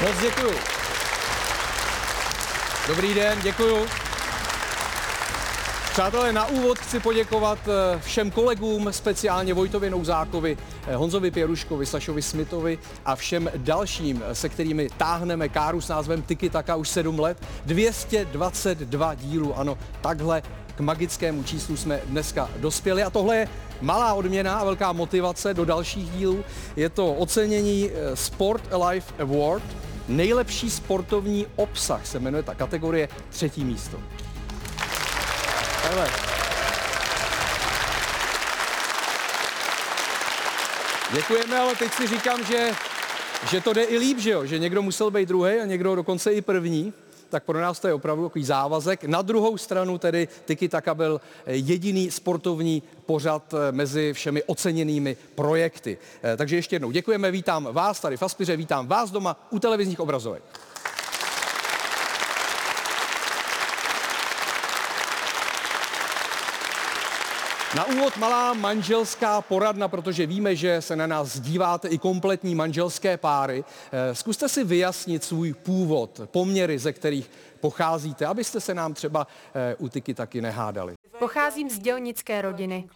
Moc děkuju. Dobrý den, děkuju. Přátelé, na úvod chci poděkovat eh, všem kolegům, speciálně Vojtovi Nouzákovi, eh, Honzovi Pěruškovi, Sašovi Smitovi a všem dalším, eh, se kterými táhneme káru s názvem Tiki Taka už 7 let. 222 dílů, ano, takhle k magickému číslu jsme dneska dospěli a tohle je malá odměna a velká motivace do dalších dílů. Je to ocenění Sport Alive Award, nejlepší sportovní obsah se jmenuje ta kategorie třetí místo. Děkujeme, ale teď si říkám, že, že to jde i líp, že jo? Že někdo musel být druhý a někdo dokonce i první tak pro nás to je opravdu takový závazek. Na druhou stranu tedy Tiki Taka byl jediný sportovní pořad eh, mezi všemi oceněnými projekty. Eh, takže ještě jednou děkujeme, vítám vás tady v Aspiře, vítám vás doma u televizních obrazovek. Na úvod malá manželská poradna, protože víme, že se na nás díváte i kompletní manželské páry. Eh, zkuste si vyjasnit svůj původ, poměry, ze kterých pocházíte, abyste se nám třeba eh, u Tyky taky nehádali. Pocházím z dělnické rodiny.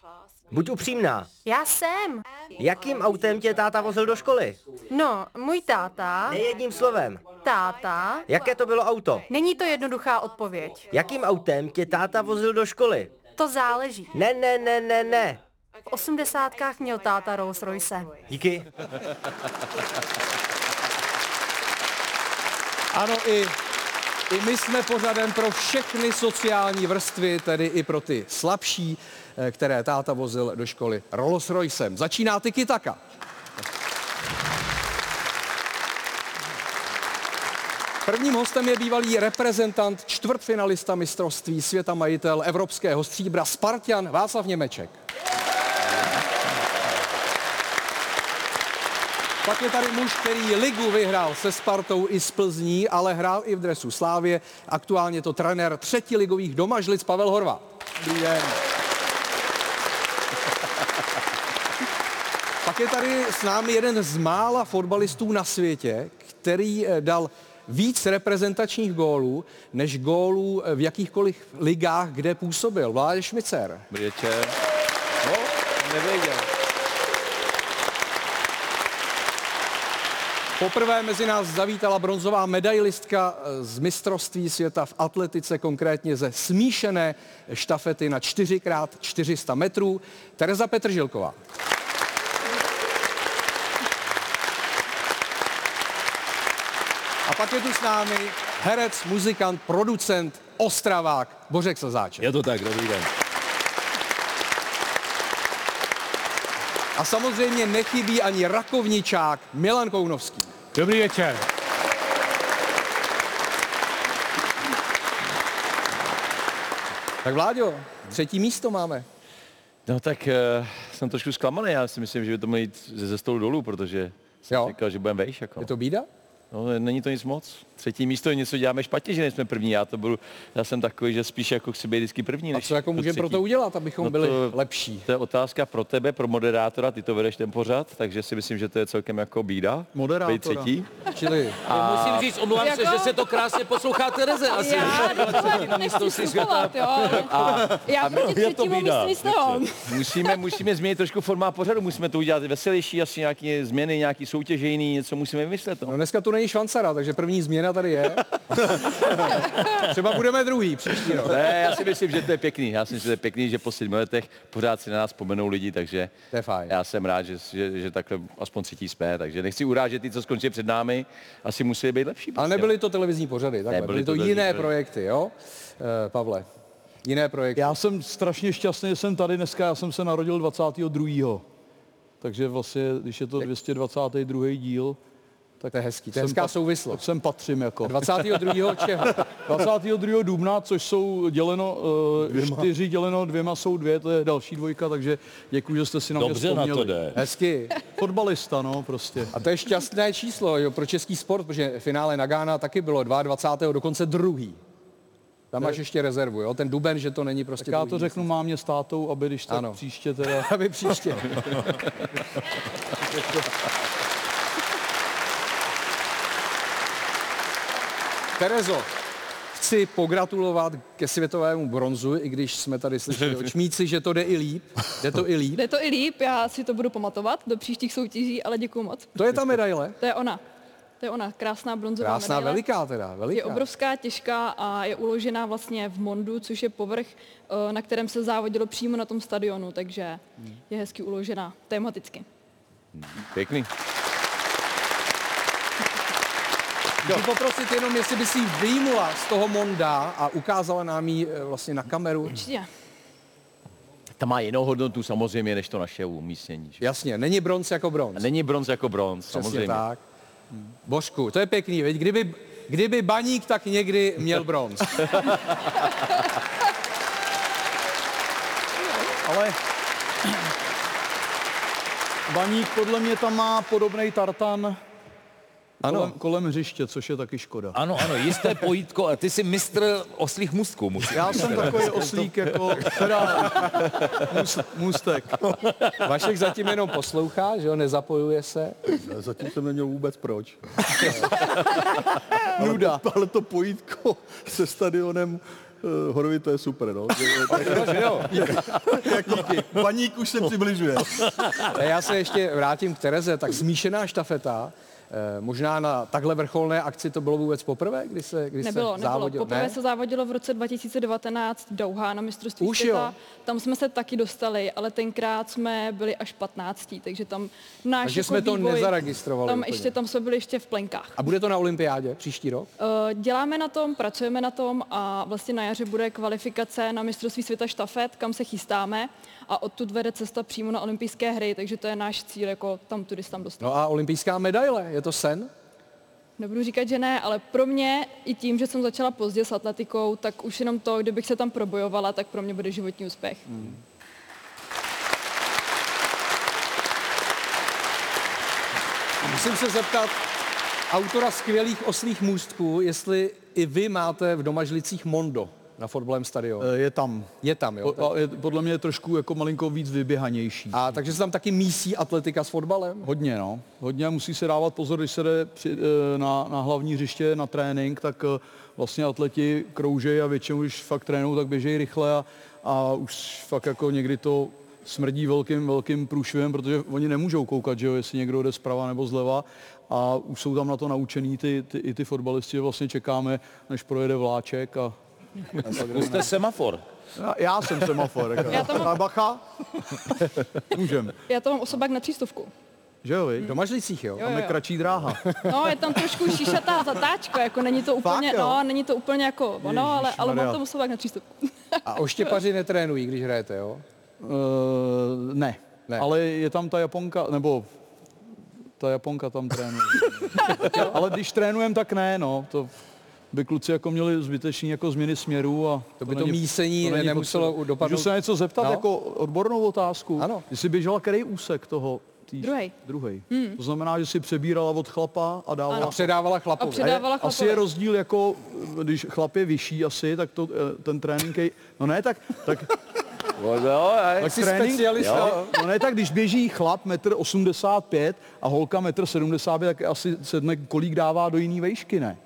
Buď upřímná. Já jsem. Jakým autem tě táta vozil do školy? No, můj táta, Nejedním slovem. táta, Jaké to bylo auto? není to jednoduchá odpověď. Jakým autem tě táta vozil do školy? To záleží. Ne, ne, ne, ne, ne. V osmdesátkách měl táta Rolls Royce. Díky. Ano, i, i my jsme pořadem pro všechny sociální vrstvy, tedy i pro ty slabší, eh, které táta vozil do školy Rolls Roycem. Začíná Tiki Taka. Prvním hostem je bývalý reprezentant, čtvrtfinalista mistrovství světa, majitel evropského stříbra Spartan Václav Němeček. Pak je tady muž, který ligu vyhrál se Spartou i s Plzní, ale hrál i v dresu Slávě. Aktuálně to trenér třetí ligových domažlic Pavel Horva. Dobrý den. Pak je tady s námi jeden z mála fotbalistů na světě, který eh, dal víc reprezentačních gólů, než gólů eh, v jakýchkoliv ligách, kde působil. Vládě Šmicer. Dobrý večer. No, nevěděl. Poprvé mezi nás zavítala bronzová medailistka eh, z mistrovství světa v atletice, konkrétně ze smíšené štafety na 4x400 metrů, Tereza Petržilková. A pak je tu s námi herec, muzikant, producent, ostravák Bořek Slzáček. Je to tak, dobrý den. A samozřejmě nechybí ani rakovničák Milan Kounovský. Dobrý večer. Tak Vláďo, třetí místo máme. No tak uh, jsem trošku zklamaný, já si myslím, že by to mělo jít ze, ze stolu dolů, protože jsem Jo. říkal, že budeme vejš. Jako. Je to bída? No, není to nic moc. Třetí místo je něco děláme špatně, že nejsme první. Já to budu, já jsem takový, že spíš jako chci být vždycky první. A co jako můžeme pro to udělat, abychom No byli to- lepší? To je otázka pro tebe, pro moderátora, ty to vedeš ten pořad, takže si myslím, že to je celkem jako bída. Moderátora. Být třetí. Čili Musím říct, omlouvám se, že se to krásně poslouchá Tereze asi. Já mistrovství nechci vstupovat, jo. Já proti je to třetímu bída. Musíme, musíme změnit trošku formát pořadu, musíme to udělat veselější, asi nějaké změny, nějaký soutěže jiný, něco musíme vymyslet. no No. dneska tu není švancara, takže první změna tady je. Třeba budeme druhý příští rok. Ne, já si myslím, že to je pěkný. Já si myslím, že to je pěkný, že po sedmi letech pořád si na nás vzpomenou lidi, takže To je fajn. já jsem rád, že, že, že takhle aspoň třetí jsme, takže nechci urážet ty, co skončí před námi, asi musí být lepší. Ale prostě. nebyly to televizní pořady, takhle. Nebyly byly to to jiné pořady. projekty, jo? Eh, Pavle, jiné projekty. Já jsem strašně šťastný, že jsem tady dneska, já jsem se narodil 22. Takže vlastně, když je to 222. díl, Tak to je hezký, to je hezká pat- souvislost. Sem patřím jako. 22. čeho? 22. dubna, což jsou děleno, uh, čtyři děleno dvěma jsou dvě, to je další dvojka, takže děkuji, že jste si na mě Dobře na vzpomněli. to jde. Hezky. Fotbalista, no, prostě. A to je šťastné číslo jo, pro český sport, protože finále Nagana taky bylo 22. dokonce druhý. Tam máš ještě rezervu, jo? Ten duben, že to není prostě Tak já to řeknu mámě s tátou, aby když tak Ano. příště teda... Aby příště. Terezo, chci pogratulovat ke světovému bronzu, i když jsme tady slyšeli od Šmíci, že to jde i líp. Jde to i líp. Jde to i líp, já si to budu pamatovat do příštích soutěží, ale děkuji moc. To je ta medaile. To je ona. To je ona, krásná bronzová Krásná, medaile. veliká teda, veliká. Je obrovská, těžká a je uložená vlastně v Mondu, což je povrch, eh, na kterém se závodilo přímo na tom stadionu, takže je hezky uložená tematicky. Pěkný. Chci poprosit jenom, jestli by si ji vyjmula z toho Monda a ukázala nám ji eh, vlastně na kameru. Určitě. Ta má jinou hodnotu samozřejmě, než to naše umístění. že? Jasně, není bronz jako bronz. A není bronz jako bronz, Přesně samozřejmě. tak. Božku, to je pěkný, veď? Kdyby, kdyby baník, tak někdy měl bronz. Ale Baník podle mě tam má podobný tartan Ano. kolem, kolem hřiště, což je taky škoda. Ano, ano, jisté pojítko. A ty jsi mistr oslých mustků, musím. Já jsem takový oslík jako, teda mus, můstek. Vašek zatím jenom poslouchá, že jo, nezapojuje se. Zatím jsem neměl vůbec proč. Nuda. Ale, ale to pojítko se stadionem uh, Horovi, to je super, no. Díky. Baník už se přibližuje. A já se ještě vrátím k Tereze, tak smíšená štafeta, eh, možná na takhle vrcholné akci to bylo vůbec poprvé, kdy se, kdy Nebylo, se nebylo. závodilo? Poprvé Ne? se závodilo v roce 2019 Douha na mistrovství Už světa. jo. Tam jsme se taky dostali, ale tenkrát jsme byli až 15. Takže tam náš Takže jako jsme to vývoj, nezaregistrovali Tam úplně. ještě, tam jsme byli ještě v plenkách. A bude to na olympiádě příští rok? Eh, Děláme na tom, pracujeme na tom a vlastně na jaře bude kvalifikace na mistrovství světa štafet, kam se chystáme a odtud vede cesta přímo na olympijské hry, takže to je náš cíl, jako tam tudy se tam dostat. No a olympijská medaile, je to sen? Nebudu říkat, že ne, ale pro mě i tím, že jsem začala pozdě s atletikou, tak už jenom to, kdybych se tam probojovala, tak pro mě bude životní úspěch. Musím se zeptat autora skvělých oslých můstků, jestli i vy máte v domažlicích Mondo na fotbalovém stadionu. Eh, Je tam. Je tam, jo? Po- je, podle mě je trošku jako malinko víc vyběhanější. A takže se tam taky mísí atletika s fotbalem? Hodně, no. Hodně musí se dávat pozor, když se jde při, eh, na, na hlavní hřiště na trénink, tak eh, vlastně atleti kroužejí a většinou, když fakt trénují, tak běžejí rychle a, a už fakt jako někdy to smrdí velkým, velkým průšvivem, protože oni nemůžou koukat, že jo, jestli někdo jde zprava nebo zleva a už jsou tam na to naučený ty, ty, i ty fotbalisti, vlastně čekáme, než projede vláček a Zkuste semafor. já, já jsem semafor. Jako. Já tam mám- bacha? Můžem. Já to mám osobák na třístovku. Že jo, V vy? domažlicích, jo? Jo, Tam je jo. kratší dráha. No, je tam trošku šíšatá zatáčka, jako není to úplně, Fakt, jo? no, není to úplně jako ono, ale, ale mám tam osobák na třístovku. A oštěpaři netrénují, když hrajete, jo? Uh, ne. Ne. ne. Ale je tam ta Japonka, nebo ta Japonka tam trénuje. Ale když trénujeme, tak ne, no. To by kluci jako měli zbytečný jako změny směru a To by to mísení není nemuselo potřeba. dopadnout- Můžu se na něco zeptat, No. no? jako odbornou otázku? Ano. Ty jsi běžela který úsek toho? Tý... Druhej. Druhý. Hmm. To znamená, že si přebírala od chlapa a dávala... Ano. A předávala A chlapovi. před- Předávala A je- asi chlapovi. je rozdíl jako, když chlap je vyšší asi, tak to, eh, ten trénink je... No ne, tak, tak No, jo, hej. Tak jsi trénink- specialista. Jo. No ne, tak když běží chlap 1,85 m a holka 1,75 m, tak asi sedne, kolik dává do jiný vejšky, ne?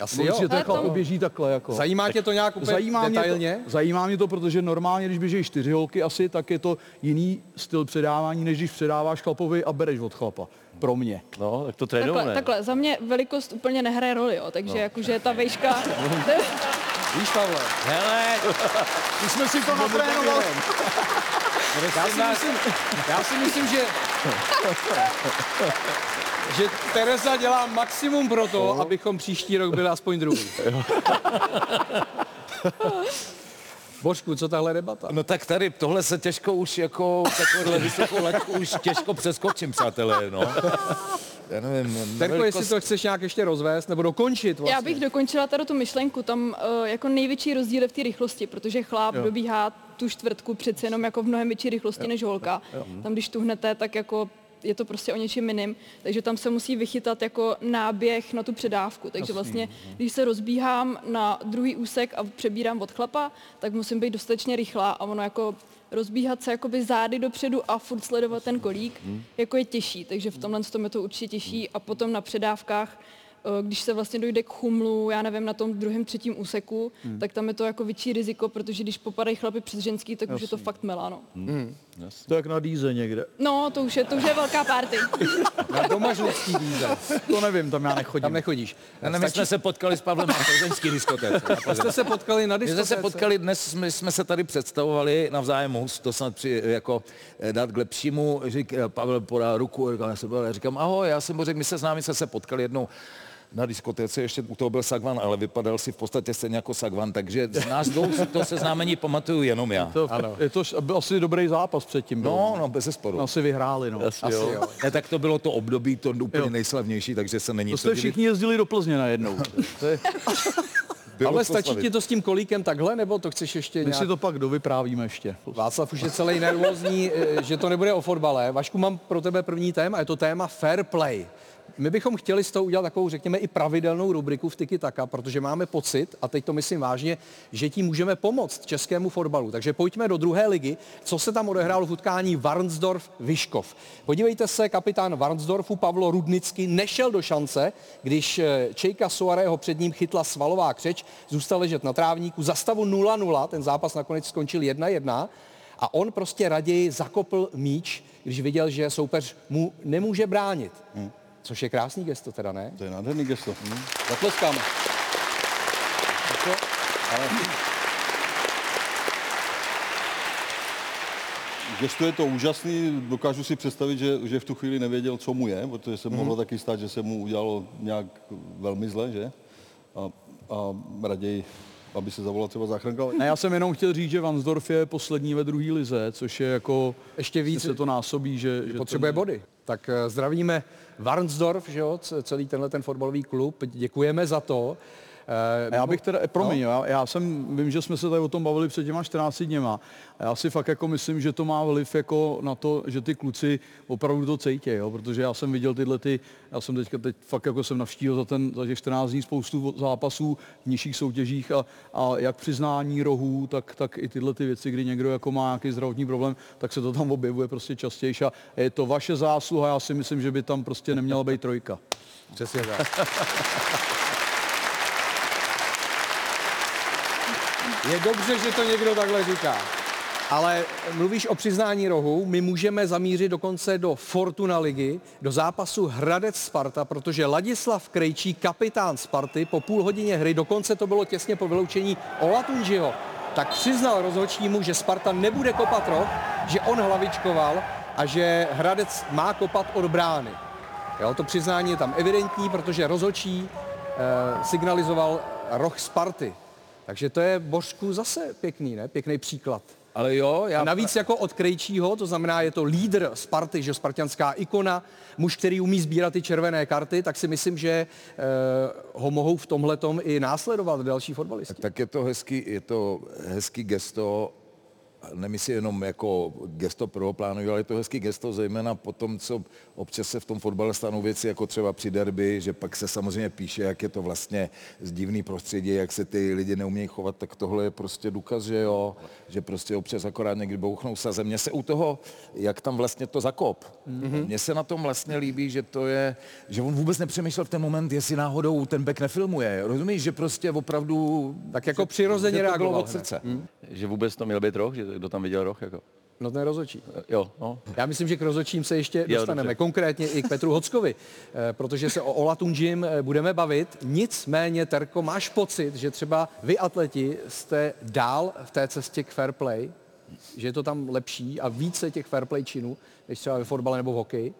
Asi jo. Ten Ale chlap to- běží takhle jako. Zajímá tě to nějak úplně Zajímá mě, detailně? to, zajímá mě to, protože normálně, když běží čtyři holky asi, tak je to jiný styl předávání, než když předáváš chlapovi a bereš od chlapa. Pro mě. No, tak to trénují, Takhle, takhle, za mě velikost úplně nehraje roli, jo, takže no. jakože ta vejška, Víš, Pavle, Hele, My jsme si to natrénovali. já si myslím, já si myslím že, že Tereza dělá maximum pro to, abychom příští rok byli aspoň druhý. Božku, co tahle debata? No tak tady tohle se těžko už jako takovouhle vysokou laťku už těžko přeskočím, přátelé, no. Já nevím, Terko, jestli velikost- to chceš nějak ještě rozvést nebo dokončit vlastně. Já bych dokončila tady tu myšlenku, tam uh, jako největší rozdíl je v té rychlosti, protože chlap jo. dobíhá tu čtvrtku přece jenom jako v mnohem větší rychlosti jo. než holka. Jo. Tam když tuhnete, tak jako je to prostě o něčem jiným, takže tam se musí vychytat jako náběh na tu předávku. Takže vlastně, když se rozbíhám na druhý úsek a přebírám od chlapa, tak musím být dostatečně rychlá a ono jako rozbíhat se jakoby zády dopředu a furt sledovat ten kolík, jako je těžší, takže v tomhle tom je to určitě těžší. A potom na předávkách eh, když se vlastně dojde k chumlu, já nevím, na tom druhém, třetím úseku, tak tam je to jako větší riziko, protože když popadají chlapy přes ženský, tak už je to fakt melano. To je jak na dýze někde. No, to už je, to už je velká party. Na domažlický díze. To nevím, tam já nechodím. Tam nechodíš. Já nevím, my jsme se potkali s Pavlem na plzeňský diskotéce. A jste se potkali na My jsme diskotéce? se potkali dnes, my jsme se tady představovali navzájem, si to snad při, jako eh, dát k lepšímu, řík, Pavel podá ruku, říkám, já, jsem, byl- já říkám, ahoj, já jsem Bořek, my se s námi jsme se potkali jednou na diskotéce, ještě u toho byl Sagvan, ale vypadal si v podstatě stejně jako Sagvan, takže z nás dvou si to seznámení pamatuju jenom já. To, je to byl asi dobrý zápas předtím. byl. No, no, bez zesporu. Asi vyhráli, no. Asi jo. Ne, tak to bylo to období, to úplně Jo. nejslavnější, takže se není To co jste všichni jezdili do Plzně najednou. To je, Bylo Ale stačí slavit. ti to s tím kolíkem takhle, nebo to chceš ještě my nějak... si to pak dovyprávíme ještě. Václav už je celý nervózní, eh, že to nebude o fotbale. Vašku, mám pro tebe první téma, je to téma fair play. My bychom chtěli z toho udělat takovou, řekněme, i pravidelnou rubriku v Tiki Taka, protože máme pocit, a teď to myslím vážně, že tím můžeme pomoct českému fotbalu. Takže pojďme do druhé ligy. Co se tam odehrálo v utkání Varnsdorf-Vyškov? Podívejte se, kapitán Varnsdorfu Pavlo Rudnický nešel do šance, když eh, Čejka Soareho před ním chytla svalová křeč, zůstal ležet na trávníku, za stavu 0-0, ten zápas nakonec skončil 1-1 a on prostě raději zakopl míč, když viděl, že soupeř mu nemůže bránit. Což je krásný gesto teda, ne? To je nádherný gesto. Hmm. Zatleskáme. Gesto je to úžasný, dokážu si představit, že, že v tu chvíli nevěděl, co mu je, protože se mohlo taky stát, že se mu udělalo nějak velmi zle, že? A, a raději, aby se zavolal třeba záchranka. ale- Ne, já jsem jenom chtěl říct, že Vansdorf je poslední ve druhé lize, což je jako... Ještě víc se to násobí, že... že potřebuje ten- body. Tak eh, zdravíme Varnsdorf, že jo, celý tenhle ten fotbalový klub, děkujeme za to. Eh, já bych teda, promiň, No. no. já, já jsem, vím, že jsme se tady o tom bavili před těma 14 dněma. A já si fakt jako myslím, že to má vliv jako na to, že ty kluci opravdu to cítí, jo? protože já jsem viděl tyhle ty, já jsem teďka teď fakt jako jsem navštívil za, ten, za těch 14 dní spoustu zápasů v nižších soutěžích a, a jak přiznání rohů, tak, tak i tyhle ty věci, kdy někdo jako má nějaký zdravotní problém, tak se to tam objevuje prostě častěji a je to vaše zásluha, já si myslím, že by tam prostě neměla být trojka. Přesně tak. Je dobře, že to někdo takhle říká. Ale mluvíš o přiznání rohu, my můžeme zamířit dokonce do Fortuna ligy, do zápasu Hradec Sparta, protože Ladislav Krejčí, kapitán Sparty, po půl hodině hry, dokonce to bylo těsně po vyloučení Olatunžiho, tak přiznal rozhodčímu, že Sparta nebude kopat roh, že on hlavičkoval a že Hradec má kopat od brány. Jo, to přiznání je tam evidentní, protože rozhodčí eh, signalizoval roh Sparty. Takže to je Božku zase pěkný, ne? Pěkný příklad. Ale jo, já... A navíc jako od Krejčího, to znamená, je to lídr Sparty, že spartianská ikona, muž, který umí sbírat ty červené karty, tak si myslím, že eh, ho mohou v tomhletom i následovat další fotbalisti. Tak je to hezký, je to hezký gesto, nemyslím jenom jako gesto prvoplánový, ale je to hezký gesto zejména po tom, co občas se v tom fotbale stanou věci, jako třeba při derby, že pak se samozřejmě píše, jak je to vlastně z divný prostředí, jak se ty lidi neumějí chovat, tak tohle je prostě důkaz, že jo, že prostě občas akorát někdy bouchnou sa země se u toho, jak tam vlastně to zakop. Mm-hmm. Mně se na tom vlastně líbí, že to je, že on vůbec nepřemýšlel v ten moment, jestli náhodou ten bek nefilmuje. Rozumíš, že prostě opravdu... Tak jako že- přirozeně že to reagoval od hned. srdce. Že vůbec to měl být roh, že kdo tam viděl roh, jako. No ten rozhodčí. Jo, no. Já myslím, že k rozhodčím se ještě dostaneme, dobře. konkrétně i k Petru Hockovi, eh, protože se o Olatunžim eh, budeme bavit. Nicméně, Terko, máš pocit, že třeba vy atleti jste dál v té cestě k fair play, že je to tam lepší a více těch fair play činů, než třeba ve fotbale nebo v hokeji?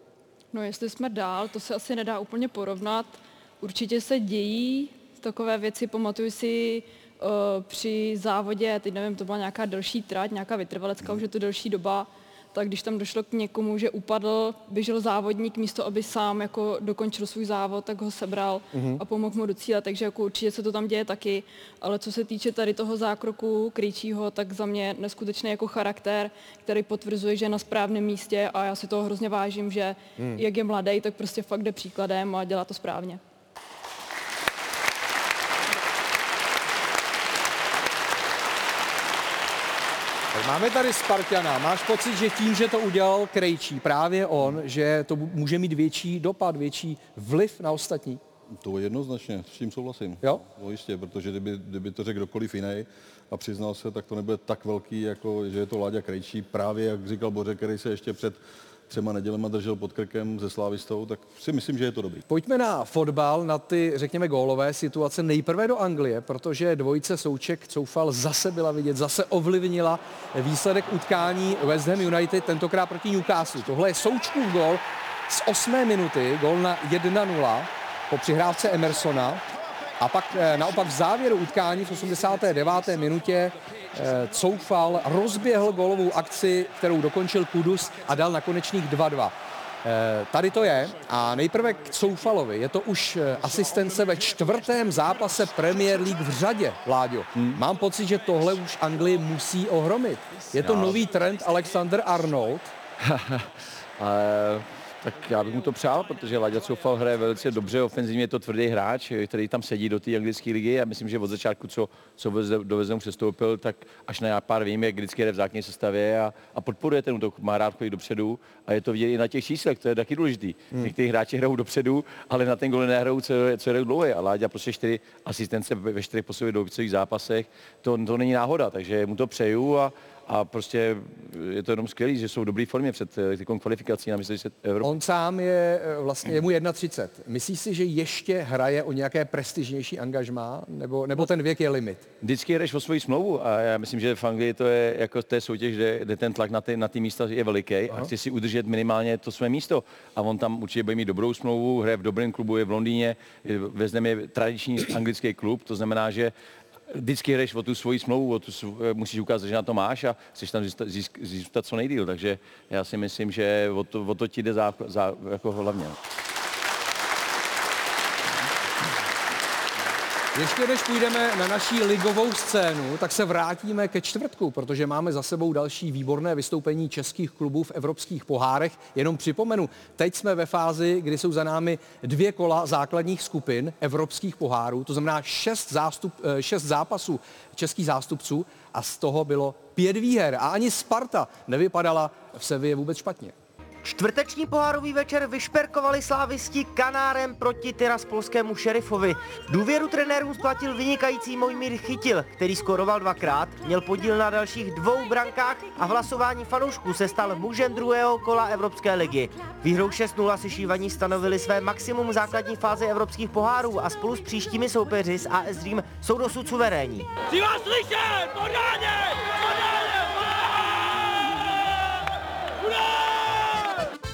No jestli jsme dál, to se asi nedá úplně porovnat. Určitě se dějí takové věci, pamatuju si při závodě, teď nevím, to byla nějaká delší trať, nějaká vytrvalecká, už je to delší doba, tak když tam došlo k někomu, že upadl, běžel závodník místo, aby sám jako dokončil svůj závod, tak ho sebral a pomohl mu do cíle, takže jako určitě se to tam děje taky, ale co se týče tady toho zákroku Krejčího, tak za mě neskutečný jako charakter, který potvrzuje, že je na správném místě a já si toho hrozně vážím, že jak je mladý, tak prostě fakt jde příkladem a dělá to správně. Tak máme tady Spartana. Máš pocit, že tím, že to udělal Krejčí, právě on, že to může mít větší dopad, větší vliv na ostatní? To jednoznačně, s tím souhlasím. Jo? No jistě, protože kdyby, kdyby to řekl kdokoliv jiný a přiznal se, tak to nebude tak velký, jako že je to Láďa Krejčí. Právě, jak říkal Bořek, který se ještě před třema nedělema držel pod krkem se Slávistou, tak si myslím, že je to dobrý. Pojďme na fotbal, na ty, řekněme, gólové situace. Nejprve do Anglie, protože dvojice Souček Coufal zase byla vidět, zase ovlivnila výsledek utkání West Ham United, tentokrát proti Newcastle. Tohle je Součkův gól z 8. minuty, gól na 1-0 po přihrávce Emersona. A pak eh, naopak v závěru utkání v 89. minutě eh, Coufal rozběhl gólovou akci, kterou dokončil Kudus a dal na konečných 2-2. Eh, Tady to je. A nejprve k Coufalovi. Je to už asistence ve čtvrtém zápase Premier League v řadě, Láďo. Mám pocit, že tohle už Anglii musí ohromit. Je to nový trend Alexander Arnold. Tak já bych mu to přál, protože Láďa Coufal hraje velice dobře, ofenzivně je to tvrdý hráč, který tam sedí do té anglické ligy. Já myslím, že od začátku, co, co do Vezemu přestoupil, tak až na pár výjimek vždycky jde v základní sestavě a, a podporuje ten útok, má rád chodit dopředu a je to vidět i na těch číslech, to je taky důležitý. Hmm. Někteří hráči hrajou dopředu, ale na ten gol nehrajou, co, co hrajou dlouhé. A Láďa prostě čtyři asistence ve čtyřech posledních zápasech, to, to není náhoda, takže mu to přeju a, a prostě je to jenom skvělé, že jsou v dobré formě před eh, kvalifikací na mistrovství Evropy. On sám je eh, vlastně, je mu 31. Myslíš si, že ještě hraje o nějaké prestižnější angažmá? Nebo, nebo ten věk je limit? Vždycky jdeš o svoji smlouvu a já myslím, že v Anglii to je jako té soutěž, kde, kde ten tlak na ty, na ty místa je veliký a chci si udržet minimálně to své místo. A on tam určitě bude mít dobrou smlouvu, hraje v dobrém klubu, je v Londýně, je- ve Znemu je tradiční anglický klub, to znamená, že vždycky hraješ o tu svoji smlouvu, o tu, sv- musíš ukázat, že na to máš a chceš tam zůstat, zůstat co nejdíl. Takže já si myslím, že o to, o to ti jde za, za, jako hlavně. Ještě než půjdeme na naší ligovou scénu, tak se vrátíme ke čtvrtku, protože máme za sebou další výborné vystoupení českých klubů v evropských pohárech. Jenom připomenu, teď jsme ve fázi, kdy jsou za námi dvě kola základních skupin evropských pohárů, to znamená šest, zástup, eh, šest zápasů českých zástupců a z toho bylo pět výher. A ani Sparta nevypadala v Sevě vůbec špatně. Čtvrteční pohárový večer vyšperkovali slávisti kanárem proti tiraspolskému šerifovi. Důvěru trenérům splatil vynikající Mojmír Chytil, který skoroval dvakrát, měl podíl na dalších dvou brankách a v hlasování fanoušků se stal mužem druhého kola Evropské ligy. Výhrou 6-0 si šívaní stanovili své maximum základní fáze evropských pohárů a spolu s příštími soupeři z AS Dream jsou dosud suverénní.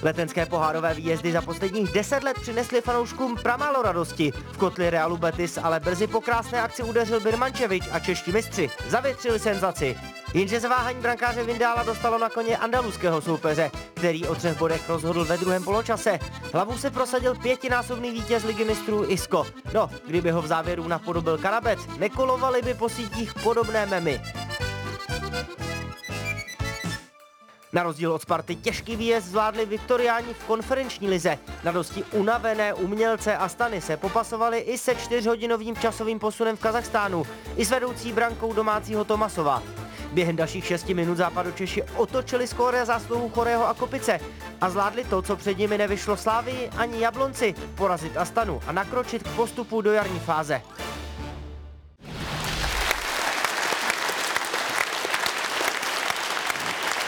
Letenské pohárové výjezdy za posledních 10 let přinesly fanouškům pramálo radosti. V kotli Realu Betis ale brzy po krásné akci udeřil Birmančevič a čeští mistři zavětřili senzaci. Jenže zaváhání brankáře Vindála dostalo na koně andaluského soupeře, který o třech bodech rozhodl ve druhém poločase. Hlavu se prosadil pětinásobný vítěz ligy mistrů Isko. No, kdyby ho v závěru napodobil Karabec, nekolovaly by po sítích podobné memy. Na rozdíl od Sparty těžký výjezd zvládli Viktoriáni v konferenční lize. Na dosti unavené umělce a stany se popasovali i se čtyřhodinovým časovým posunem v Kazachstánu, i s vedoucí brankou domácího Tomasova. Během dalších šesti minut západu Češi otočili skóre zásluhu Chorého a Kopice a zvládli to, co před nimi nevyšlo Slávii ani Jablonci, porazit Astanu a nakročit k postupu do jarní fáze.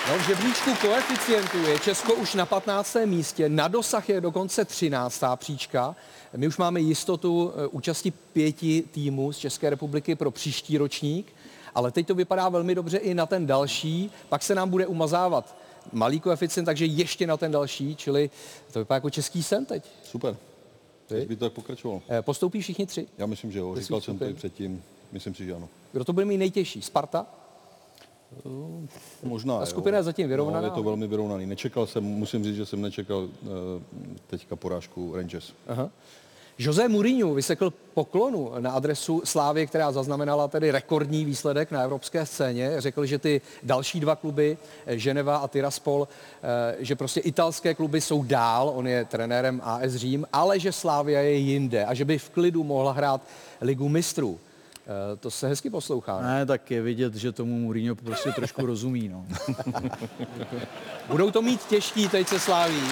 No, v žebříčku koeficientů je Česko už na 15. místě, na dosah je dokonce 13. příčka. My už máme jistotu eh, účasti pěti týmů z České republiky pro příští ročník, ale teď to vypadá velmi dobře i na ten další, pak se nám bude umazávat malý koeficient, takže ještě na ten další, čili to vypadá jako český sen teď. Super. Ty? Teď by to tak pokračovalo. Eh, Postoupí všichni tři. Já myslím, že jo. Říkal jsem to i předtím. Myslím si, že ano. Kdo to bude mít nejtěžší? Sparta? Možná, Ta skupina jo. je zatím vyrovnaná. No, je to velmi vyrovnaný. Nečekal jsem, musím říct, že jsem nečekal eh, teďka porážku Rangers. Aha. Jose Mourinho vysekl poklonu na adresu Slávy, která zaznamenala tedy rekordní výsledek na evropské scéně. Řekl, že ty další dva kluby, eh, Ženeva a Tiraspol, eh, že prostě italské kluby jsou dál, on je trenérem AS Řím, ale že Slávia je jinde a že by v klidu mohla hrát ligu mistrů. Eh, To se hezky poslouchá. Ne? Ne, tak je vidět, že tomu Mourinho prostě trošku rozumí. No. Budou to mít těžký teď se Sláví.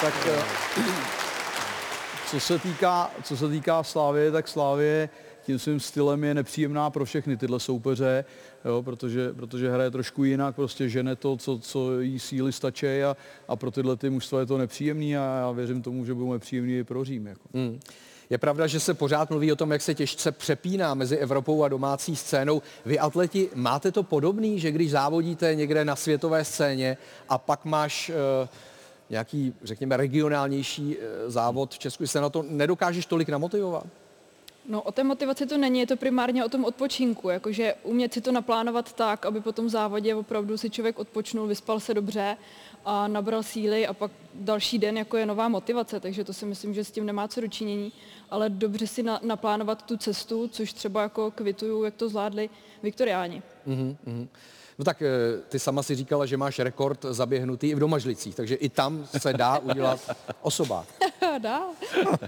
Tak eh, co se týká, co se týká Slávie, tak Slávie tím svým stylem je nepříjemná pro všechny tyhle soupeře, jo, protože, protože hraje trošku jinak, prostě žene to, co, co jí síly stačí a, a pro tyhle ty mužstva je to nepříjemný a já věřím tomu, že budou nepříjemný i pro Řím. Jako. Hmm. Je pravda, že se pořád mluví o tom, jak se těžce přepíná mezi Evropou a domácí scénou. Vy atleti máte to podobný, že když závodíte někde na světové scéně a pak máš uh, nějaký, řekněme, regionálnější uh, závod v Česku, se na to nedokážeš tolik namotivovat? No o té motivaci to není, je to primárně o tom odpočinku, jakože umět si to naplánovat tak, aby po tom závodě opravdu si člověk odpočnul, vyspal se dobře a nabral síly a pak další den jako je nová motivace, takže to si myslím, že s tím nemá co dočinění, ale dobře si na, naplánovat tu cestu, což třeba jako kvituju, jak to zvládli viktoriáni. Mm-hmm, mm-hmm. No tak eh, ty sama si říkala, že máš rekord zaběhnutý i v domažlicích, takže i tam se dá udělat osoba. Dá.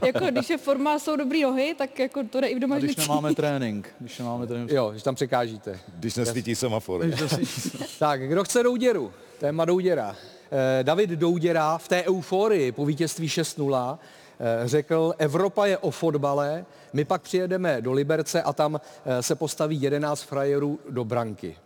jako když je forma, jsou dobrý nohy, tak jako to jde i v A když domažlicích. nemáme trénink, když nemáme trénink, Jo, že tam překážíte. Když nesvítí semafor. Tak, kdo chce Douděru? Téma Douděra. Eh, David Douděra v té euforii po vítězství 6-0 eh, řekl, Evropa je o fotbale, my pak přijedeme do Liberce a tam eh, se postaví 11 frajerů do branky.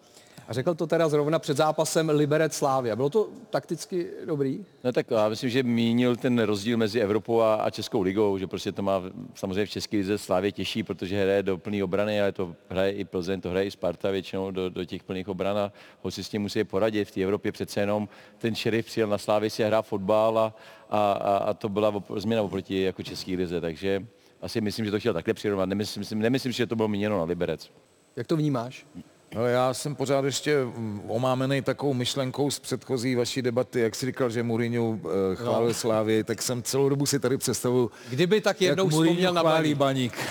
A řekl to teda zrovna před zápasem Liberec Slávia. Bylo to takticky dobrý? No tak já myslím, že mínil ten rozdíl mezi Evropou a, a Českou ligou, že prostě to má samozřejmě v České lize Slávě těžší, protože hraje do plné obrany, ale to hraje i Plzeň, to hraje i Sparta většinou do, do těch plných obran a hoci s tím musí poradit. V té Evropě přece jenom ten šerif přijel na Slávě si hrát fotbal a, a, a, a to byla op- změna oproti jako České lize, takže asi myslím, že to chtěl takhle přirovnat. Nemyslím, nemyslím, že to bylo míněno na Liberec. Jak to vnímáš? Ale já jsem pořád ještě mm, omámený takovou myšlenkou z předchozí vaší debaty, jak jsi říkal, že Mourinho eh, chválil no. Slávy, tak jsem celou dobu si tady představuju, Kdyby tak jak jednou Mourinho vzpomněl na Baník. baník.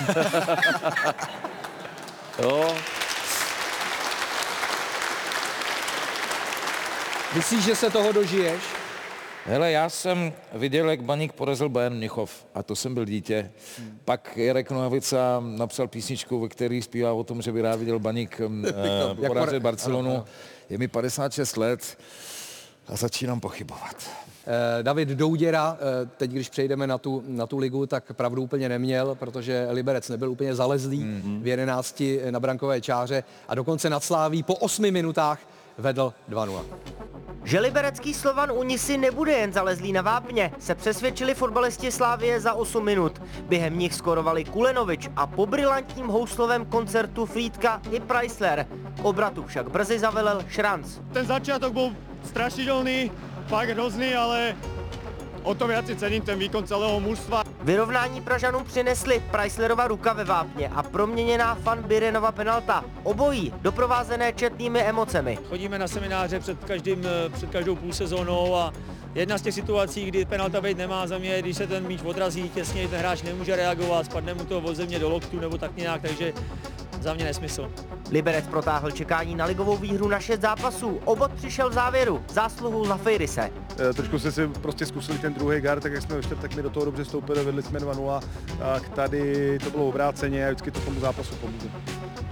Jo, Myslíš, že se toho dožiješ? Hele, já jsem viděl, jak Baník porazil Bayern Mnichov a to jsem byl dítě. Hmm. Pak Jarek Nohavica napsal písničku, ve které zpívá o tom, že by rád viděl Baník um, uh, porazit Barcelonu. Je mi 56 let a začínám pochybovat. Eh, David Douděra, eh, teď když přejdeme na tu, na tu ligu, tak pravdu úplně neměl, protože Liberec nebyl úplně zalezlý mm-hmm. v 11 na brankové čáře a dokonce nad Sláví po 8 minutách vedl 2-0. Že liberecký Slovan Unisi nebude jen zalezlý na vápně, se přesvědčili fotbalisti Slávie za 8 minut. Během nich skorovali Kulenovič a po brilantním houslovém koncertu Frýdka i Preissler. K obratu však brzy zavelel Šranc. Ten začiatok bol strašidelný, fakt hrozný, ale o to viac si cením ten výkon celého mužstva. Vyrovnání Pražanům přinesli Preisslerova ruka ve vápně a proměněná fan Birenova penalta. Obojí doprovázené četnými emocemi. Chodíme na semináře před, každým, eh, před každou půl sezónou a jedna z těch situací, kdy penalta být nemá za mě, když se ten míč odrazí těsně, ten hráč nemůže reagovat, spadne mu to od země do loktu nebo tak nějak, takže za mě nesmysl. Liberec protáhl čekání na ligovou výhru na 6 zápasů. Obod přišel v závěru, zásluhou za Fejrise. Eh, trošku jsme si prostě zkusili ten druhý gar, tak jak jsme ve čtvrtek mi do toho dobře vstoupili, vedli jsme 2-0, tak tady to bylo obráceně a vždycky to tomu zápasu pomůže.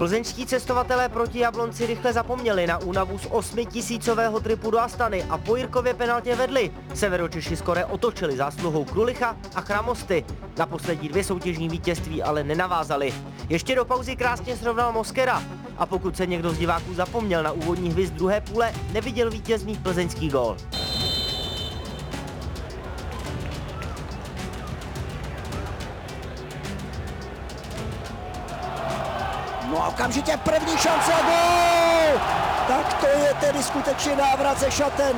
Plzeňští cestovatelé proti Jablonci rychle zapomněli na únavu z 8 tisícového tripu do Astany a po Jirkově penaltě vedli. Severočeši skore otočili zásluhou Krulicha a Chramosty. Na poslední dvě soutěžní vítězství ale nenavázali. Ještě do pauzy krásně srovnal Moskera. A pokud se někdo z diváků zapomněl na úvodní hvězd druhé půle, neviděl vítězný plzeňský gól. No a okamžitě první šance a gol! Tak to je tedy skutečně návrat ze šaten.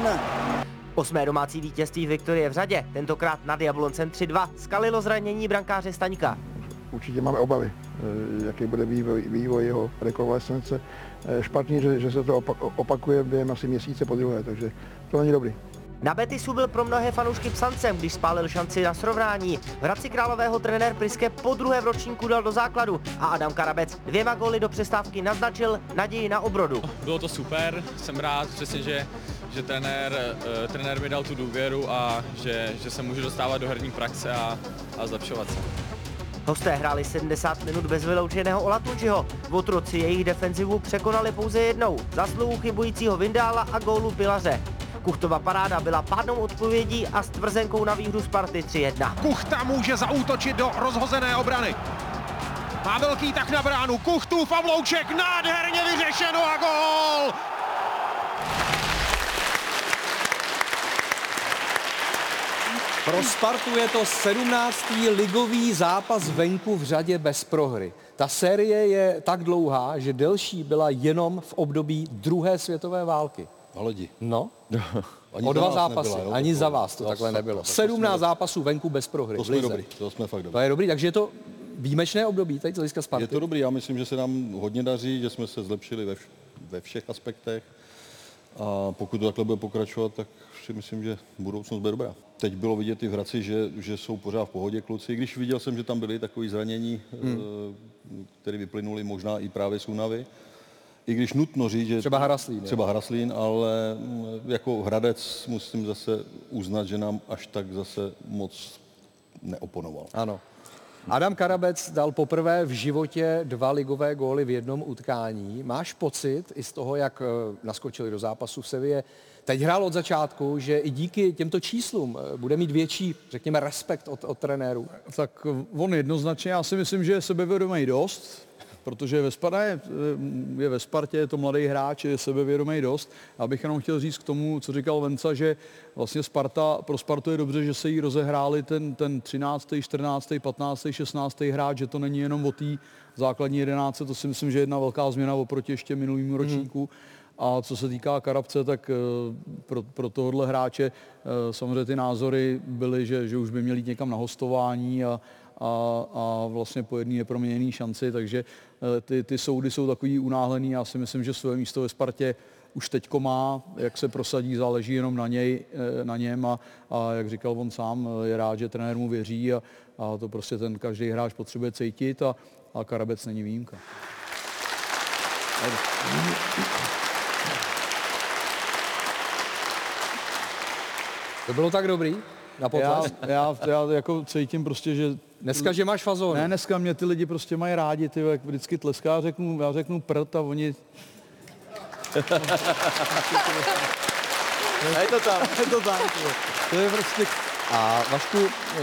Osmé domácí vítězství Viktorie v řadě, tentokrát nad Jabloncem 3-2, skalilo zranění brankáře Staňka. určitě máme obavy, eh, jaký bude vývoj, vývoj jeho rekonvalescence. Eh, Špatný, že, že se to opa- opakuje během asi měsíce po druhé, takže to není dobrý. Na Betisu byl pro mnohé fanoušky psancem, když spálil šanci na srovnání. V Hradci Králového trenér Priske po druhé v ročníku dal do základu a Adam Karabec dvěma góly do přestávky naznačil naději na obrodu. Bylo to super, jsem rád přesně, že, že trenér, uh, trenér mi dal tu důvěru a že, že se můžu dostávat do herní praxe a, a zlepšovat se. Hosté hráli 70 minut bez vyloučeného Olatunčiho. V otroci jejich defenzivu překonali pouze jednou. Zasluhu chybujícího Vindála a gólu Pilaře. Kuchtova paráda byla pádnou odpovědí a s tvrzenkou na výhru Sparty 3-1. Kuchta může zaútočit do rozhozené obrany. Má velký tak na bránu. Kuchtův a Vlouček nádherně vyřešeno a gól! Pro Spartu je to 17. ligový zápas venku v řadě bez prohry. Ta série je tak dlouhá, že delší byla jenom v období druhé světové války. Haledi. No, Ani o dva zápasy. nebyla, jo, Ani to- za vás to to takhle nebylo. tak to 17 jsme- zápasů venku bez prohry. To jsme dobrý, to jsme fakt To dobrý. je dobrý, takže je to výjimečné období teď z hlediska Sparty. Je to dobrý, já myslím, že se nám hodně daří, že jsme se zlepšili ve, vš- ve všech aspektech. A pokud to takhle bude pokračovat, tak si myslím, že budoucnost bude dobrá. Teď bylo vidět i v Hradci, že, že jsou pořád v pohodě kluci, když viděl jsem, že tam byly takové zranění, Hmm. hmm. které vyplynuly možná i právě z únavy. I když nutno říct, že... Třeba Haraslín, jo? Třeba Haraslín, ale mm, jako Hradec musím zase uznat, že nám až tak zase moc neoponoval. Ano. Adam Karabec dal poprvé v životě dva ligové góly v jednom utkání. Máš pocit i z toho, jak eh, naskočili do zápasu v Sevě, teď hrál od začátku, že i díky těmto číslům eh, bude mít větší, řekněme, respekt od, od trenérů? Tak on jednoznačně, já si myslím, že je sebevědomý dost, protože ve Spartě je, je ve Spartě, je to mladý hráč, je sebevědomý dost. Já bych jenom chtěl říct k tomu, co říkal Venca, že vlastně Sparta, pro Spartu je dobře, že se jí rozehráli ten, ten 13., 14., 15., 16. hráč, že to není jenom o té základní jedenáctce, to si myslím, že je jedna velká změna oproti ještě minulýmu ročníku. A co se týká Karabce, tak eh, pro, pro tohohle hráče eh, samozřejmě ty názory byly, že, že už by měli jít někam na hostování a, a, a vlastně po jedné neproměněné šanci, takže eh, ty, ty soudy jsou takový unáhlený. Já si myslím, že své místo ve Spartě už teďko má, jak se prosadí, záleží jenom na, něj, eh, na něm a, a jak říkal on sám, eh, je rád, že trenér mu věří a, a to prostě ten každý hráč potřebuje cítit a, a Karabec není výjimka. To bylo tak dobrý na Já, já, já jako cítím prostě, že... Dneska, že máš fazon. Ne, dneska mě ty lidi prostě mají rádi, ty, jak vždycky tleská, já řeknu, já řeknu prd a oni... Je to tam. Je to tam. To je prostě... A Vašku,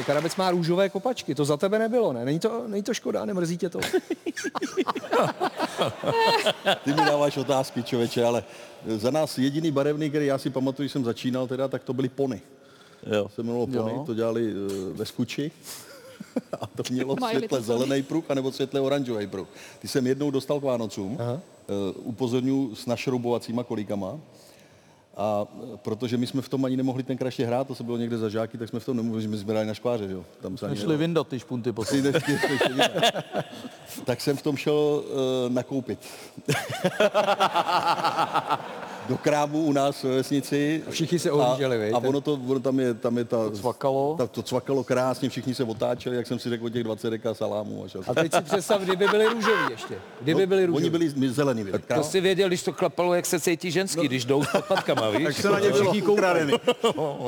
Karabec má růžové kopačky, to za tebe nebylo, ne? Není to, není to škoda, nemrzí tě to? Ty mi dáváš otázky, člověče, ale za nás jediný barevný, který já si pamatuju, jsem začínal teda, tak to byly pony. Jo. Se jmenovalo pony, Jo. to dělali uh, ve skuči. A to mělo světle zelený pruh, anebo světle oranžový pruh. Ty jsem jednou dostal k Vánocům, uh, upozorňuji s našroubovacíma kolíkama. A eh, protože my jsme v tom ani nemohli tenkrát ještě hrát, to se bylo někde za žáky, tak jsme v tom nemohli, že my jsme hráli na škváře, že jo. Tam se Šli vyndat ty špunty potom. Tak jsem v tom šel uh, nakoupit. Do krámu u nás ve vesnici. A všichni se ohlíželi, A, a ono, to, ono tam je, tam je ta... To cvakalo. Ta, to cvakalo krásně, všichni se otáčeli, jak jsem si řekl, těch 20 deka salámů. A. A teď si představ, kdyby byli růžoví ještě. Kdyby byli růžoví. Oni byli my zelený, byli. To si věděl, když to klapalo, jak se cítí ženský, když jdou s podpatkama, víš? Tak se na ně všichni koukali.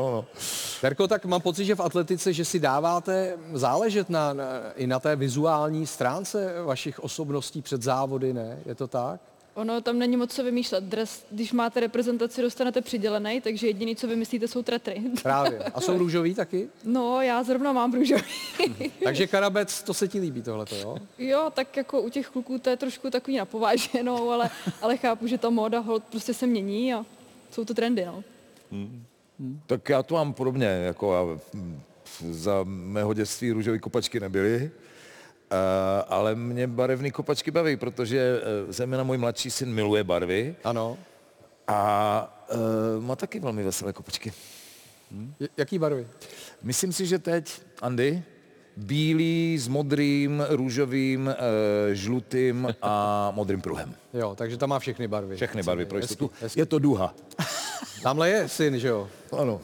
Terko, tak mám pocit, že v atletice, že si dáváte záležet na, na, i na té vizuální stránce vašich osobností před závody, ne? Je to tak? Ono tam není moc co vymýšlet. Dres, když máte reprezentaci, dostanete přidělený, takže jediný, co vymyslíte, jsou tretry. Právě. A jsou růžoví taky? No, já zrovna mám růžový. Takže Karabec, to se ti líbí tohleto, jo? jo, tak jako u těch kluků to je trošku takový napováženou, ale, ale chápu, že ta móda hold prostě se mění a jsou to trendy, no. Tak já to mám podobně, jako já, hm, za mého dětství růžové kopačky nebyly, ale mě barevné kopačky baví, protože eh, zejména můj mladší syn miluje barvy. Ano. A uh, má taky velmi veselé kopačky. J- jaký barvy? Myslím si, že teď, Andy, bílý s modrým, růžovým, žlutým a modrým pruhem. Jo, takže tam má všechny barvy. Všechny barvy pro jistotu. Je to duha. Tamhle je syn, že jo? Ano.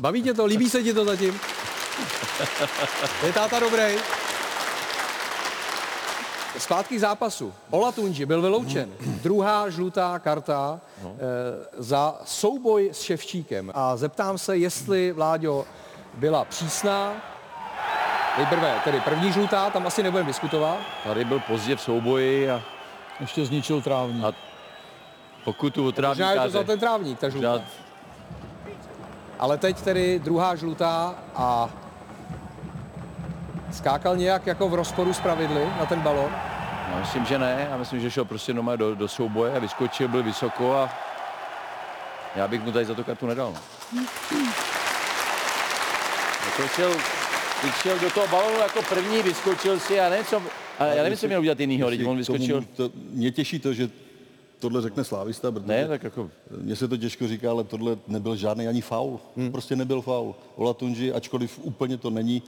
Baví tě to? Líbí se ti to zatím? Je táta dobrý? Zpátky k zápasu. Ola Tunži byl vyloučen. Druhá žlutá karta e, za souboj s Ševčíkem. A zeptám se, jestli, Vláďo, byla přísná. Nejprve tedy první žlutá, tam asi nebudeme diskutovat. Tady byl pozdě v souboji a Ještě zničil trávník. A pokutu od Možná je to za ten trávník, ta žlutá. Možná- Ale teď tedy druhá žlutá a skákal nějak jako v rozporu s pravidly na ten balon. Já myslím, že ne. Já myslím, že šel prostě doma do, do souboje a vyskočil, byl vysoko a já bych mu tady za to kartu nedal. no. Šel, teď šel do toho balonu jako první, vyskočil si a nevím, co, a já nevím, co měl udělat jinýho, teď on vyskočil. To, mě těší to, že tohle řekne Slávista, protože Ne, tak jako- mně se to těžko říká, ale tohle nebyl žádný ani faul. Hmm. Prostě nebyl faul. Ola Tunži, ačkoliv úplně to není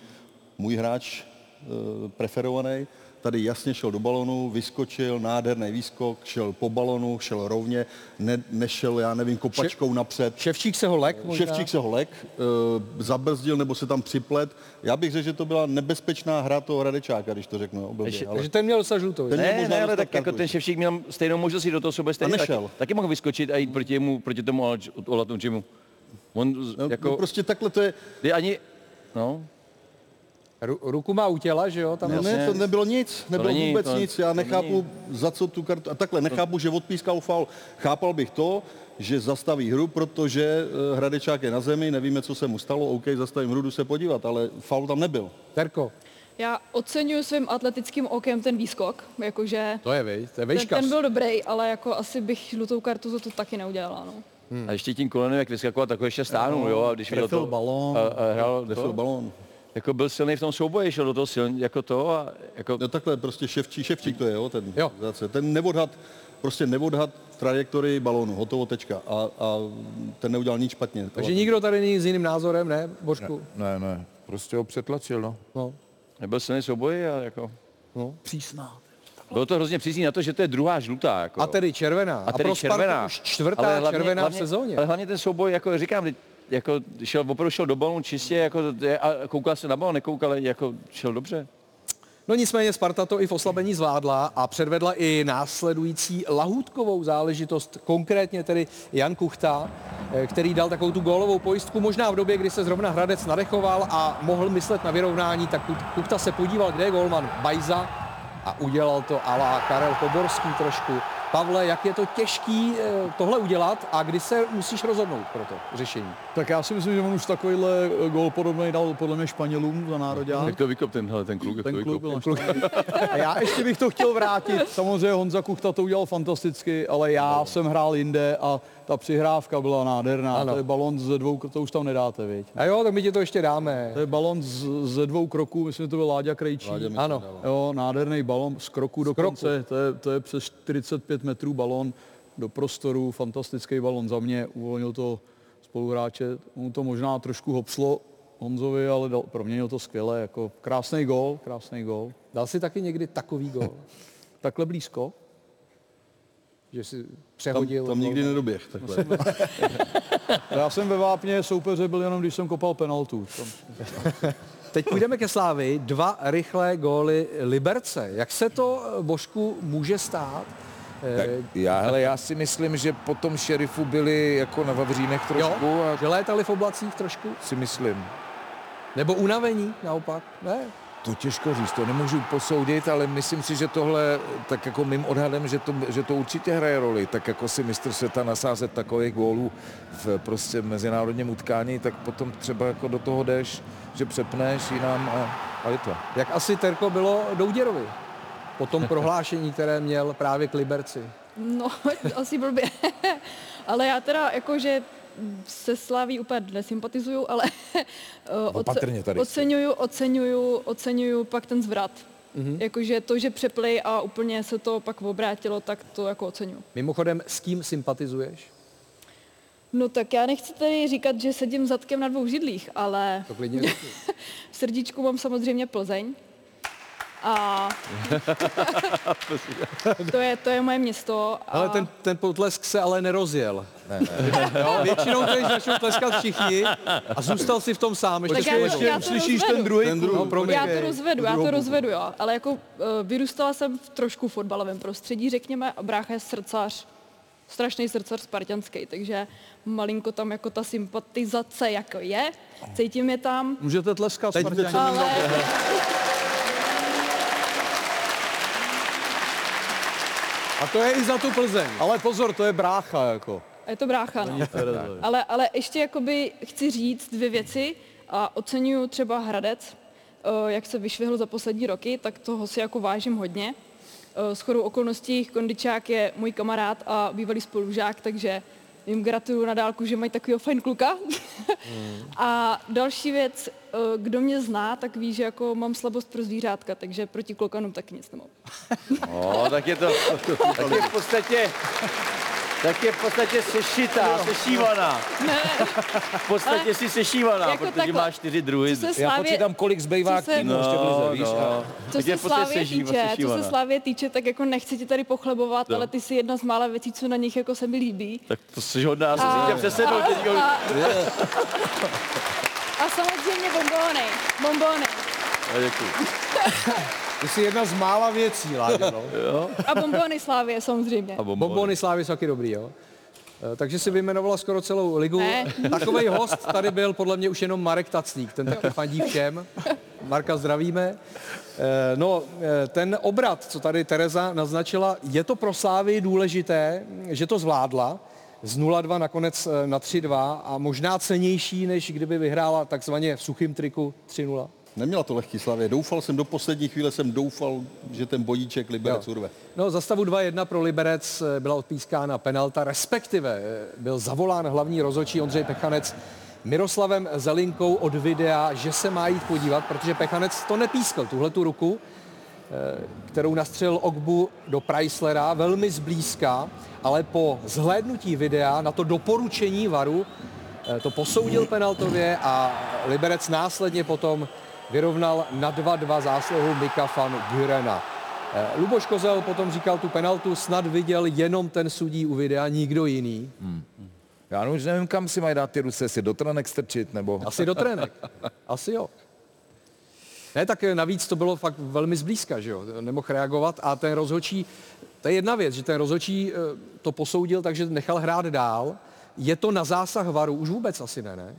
můj hráč e, preferovaný, tady jasně šel do balonu, vyskočil, nádherný výskok, šel po balonu, šel rovně, ne, nešel, já nevím, kopačkou napřed. Ševčík se ho lek možná? Ševčík se ho lek, e, zabrzdil nebo se tam připlet. Já bych řekl, že to byla nebezpečná hra toho Radečáka, když to řeknu. Ještě- ale... Takže ten měl docela žlutou. Ten Ne, ne, ale tak jako ten. Ševčík měl stejnou možnost jít do toho nešel. Taky, taky mohl vyskočit a jít proti, jemu, proti tomu Olatunčimu. On No, jako... no, prostě takhle to je... Kdy ani... No, Ru, ruku má u těla, že jo? Tam Ne, vlastně- ne, to nebylo nic, nebylo není, vůbec to- nic. Já to nechápu, za co tu kartu... A takhle, nechápu, že odpískal faul. Chápal bych to, že zastaví hru, protože eh, Hradečák je na zemi, nevíme, co se mu stalo, OK, zastavím hru, jdu se podívat, ale faul tam nebyl. Terko, Já oceňuji svým atletickým okem ten výskok, jakože to je vej, to je ten, vejškař. ten byl dobrý, ale jako asi bych žlutou kartu za to taky neudělala. No. a ještě tím kolenem, jak vyskakoval, tak ho ještě stáhnul, jo, a když viděl trefil to, balón. A, a hrál to, balón. Jako byl silný v tom souboji, šel do toho silný, jako to a jako... No takhle, prostě ševčí, ševčík to je, jo, ten, Jo. zase, ten neodhad, prostě neodhad trajektorii balónu, hotovo, tečka. A, a ten neudělal nic špatně. Takže nikdo tady není s jiným názorem, ne, Božku? Ne, ne, prostě ho přetlačil, no. No, Nebyl silný souboj a jako... no, přísná. Bylo to hrozně přísný na to, že to je druhá žlutá. Jako. A tedy červená. a tedy pro Spartu červená. už čtvrtá Ale hlavně- červená hlavně, v sezóně. Ale hlavně ten souboj, jako říkám, teď jako šel, opravdu šel do balonu čistě, jako, a koukal se na balon, nekoukal, jako šel dobře. No nicméně Sparta to i v oslabení zvládla a předvedla i následující lahůdkovou záležitost, konkrétně tedy Jan Kuchta, eh, který dal takovou tu gólovou pojistku, možná v době, kdy se zrovna Hradec nadechoval a mohl myslet na vyrovnání, tak Kuchta se podíval, kde je gólman Bajza a udělal to ala Karel Poborský trošku. Pavle, jak je to těžký eh, tohle udělat a kdy se musíš rozhodnout pro to řešení? Tak já si myslím, že on už takovýhle gol podobný dal podle mě Španělům za národě. Jak to vykop tenhle, ten kluk, Ten to kluk byl naštvaný. A já ještě bych to chtěl vrátit. Samozřejmě Honza Kuchta to udělal fantasticky, ale já jsem hrál jinde a ta přihrávka byla nádherná. Ano. To je balon ze dvou, to už tam nedáte, viď? A jo, tak my ti to ještě dáme. To je balon z, ze dvou kroků, myslím, že to byl Láďa Krejčí. Láďa Ano. Jo, nádherný balon z kroku kroku. dokonce, to je, to je přes 45 metrů balon do prostoru, fantastický balon za mě, uvolnil to spoluhráče, mu to možná trošku hopslo Honzovi, ale dal, proměnil to skvěle, jako krásný gol, krásný gol. Dal si taky někdy takový gól, Takhle blízko. že si Tam, přehodil. tam nikdy nedoběh, takhle. Já jsem ve Vápně soupeře byl jenom, když jsem kopal penaltu. Tam, Teď půjdeme ke Slávy. Dva rychlé góly Liberce. Jak se to, eh, Božku, může stát? Tak Eh, já, hele, já si myslím, že po tom šerifu byli jako na Vavřínech trošku jo, a že létali v oblacích trošku? si myslím. Nebo unavení naopak? Ne? To těžko říct, to nemůžu posoudit, ale myslím si, že tohle, tak jako mým odhadem, že to, že to určitě hraje roli. Tak jako si mistr světa nasázet takových gólů v prostě mezinárodním utkání, tak potom třeba jako do toho jdeš, že přepneš jinam a, a je to. Jak asi Terko bylo Douděrovi? Po tom prohlášení, které měl právě k Liberci. No, asi blbě. ale já teda jakože se Slaví úplně nesympatizuju, ale eh, tady. oceňuju, oceňuju, oceňuju pak ten zvrat. Mm-hmm. Jakože to, že přeplej a úplně se to pak obrátilo, tak to jako oceňuju. Mimochodem, s kým sympatizuješ? No tak já nechci tady říkat, že sedím zadkem na dvou židlích, ale To klidně v srdíčku mám samozřejmě Plzeň. A to je, to je moje město. A... Ale ten, ten potlesk se ale nerozjel. Ne, ne. Jo, většinou tady začnou tleskat všichni a zůstal si v tom sám. Ještě, Tak já, ještě já to slyšíš rozvedu. ten druhý? Ten druhý. No, promiň. já to rozvedu, já to rozvedu, jo. Ale jako uh, vyrůstala jsem v trošku fotbalovém prostředí, řekněme, a brácha je srdcař, strašný srdcař spartanský, takže malinko tam jako ta sympatizace jako je, cítím je tam. Můžete tleskat, Teď Spartani. Ale A to je i za tu Plzeň. Ale pozor, to je brácha, jako. je to brácha, no. Ale, ale ještě jakoby chci říct dvě věci a oceňuju třeba Hradec, eh, jak se vyšvihl za poslední roky, tak toho si jako vážím hodně. Eh, S chodou okolností Kondičák je můj kamarád a bývalý spolužák, takže jim gratuluju na dálku, že mají takového fajn kluka. a další věc, eh, kdo mě zná, tak ví, že jako mám slabost pro zvířátka, takže proti klokanům taky nic nemám. No, tak je to, tak je v podstatě, tak je v podstatě sešitá, sešívaná. Ne, V podstatě si sešívaná, Jako protože takhle. máš čtyři druhy. Co se Já počítám, kolik zbývá co se- k týmu ještě v lize, víš? no. Co Tak je se v podstatě Slávě týče, co sešívaná. se Slávě týče, tak jako nechci ti tady pochlebovat, No. ale ty jsi jedna z mála věcí, co na nich jako se mi líbí. Tak to jsi hodná, A- si tě přesedl a- teď. a- A samozřejmě bombóny, bombóny. Děkuji. Ty jsi jedna z mála věcí, Láďo, no. Jo. A bombóny Slávě samozřejmě. A bombony. Bombony Slávy jsou taky dobrý, jo. Eh, Takže si vyjmenovala skoro celou ligu. Ne. Takový host tady byl podle mě už jenom Marek Tacník, ten taky fandí všem. Marka zdravíme. Eh, No, eh, ten obrat, co tady Tereza naznačila, je to pro Slávy důležité, že to zvládla. Z 0-2 nakonec na 3-2 a možná cenější, než kdyby vyhrála takzvaně v suchým triku 3-0. Neměla to lehký Slavě. Doufal jsem, do poslední chvíle jsem doufal, že ten bojíček Liberec Jo. urve. No, za stavu 2-1 pro Liberec eh, byla odpískána penalta, respektive eh, byl zavolán hlavní rozhodčí Ondřej Pechanec Miroslavem Zelinkou od videa, že se má jít podívat, protože Pechanec to nepískal, tuhle tu ruku, eh, kterou nastřelil Ogbu do Chryslera velmi zblízka, ale po zhlédnutí videa na to doporučení varu to posoudil penaltově a Liberec následně potom vyrovnal na 2-2 zásluhu Mika van Gurena. Eh, Luboš Kozel potom říkal tu penaltu, snad viděl jenom ten sudí u videa, nikdo jiný. Já už nevím, kam si mají dát ty ruce, si do trenek strčit, nebo... Asi do trenek. Asi jo. Ne, tak eh, navíc to bylo fakt velmi zblízka, že jo, nemohl reagovat a ten rozhodčí, to je jedna věc, že ten rozhodčí eh, to posoudil, takže nechal hrát dál. Je to na zásah varu? Už vůbec asi ne, ne?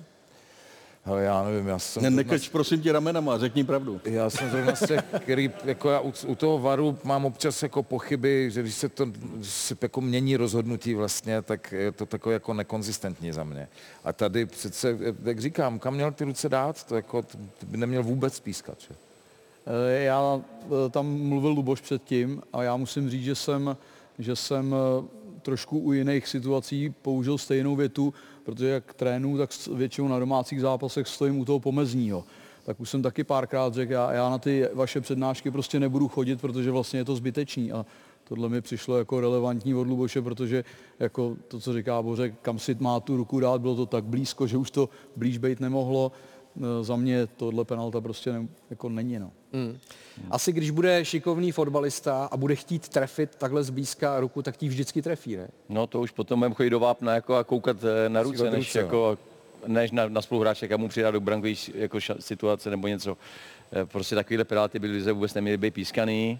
Ale já nevím, já jsem... Ne, zrovna nekrč prosím tě ramenama, řekni pravdu. Já jsem zrovna z těch, který, jako já u, u toho varu mám občas jako pochyby, že když se to když se jako mění rozhodnutí vlastně, tak je to takové jako nekonzistentní za mě. A tady přece, jak říkám, kam měl ty ruce dát, to jako to by neměl vůbec pískat. Že? Eh, Já eh, tam mluvil Luboš předtím a já musím říct, že jsem, že jsem eh, trošku u jiných situací použil stejnou větu, protože jak trénu, tak většinou na domácích zápasech stojím u toho pomezního. Tak už jsem taky párkrát řekl, já, já na ty vaše přednášky prostě nebudu chodit, protože vlastně je to zbytečný. A tohle mi přišlo jako relevantní od Luboše, protože jako to, co říká Bořek, kam si má tu ruku dát, bylo to tak blízko, že už to blíž být nemohlo. Eh, Za mě tohle penalta prostě ne, jako není. No. Hmm. Asi když bude šikovný fotbalista a bude chtít trefit takhle zblízka ruku, tak ti vždycky trefí, ne? No to už potom budeme chodit do vápna jako a koukat eh, na ruce, než, ruce, no. jako, než na, na spoluhráče, jak mu přidá do brankové jako ša- situace nebo něco. Eh, Prostě takovýhle penalty by vůbec neměly být pískaný.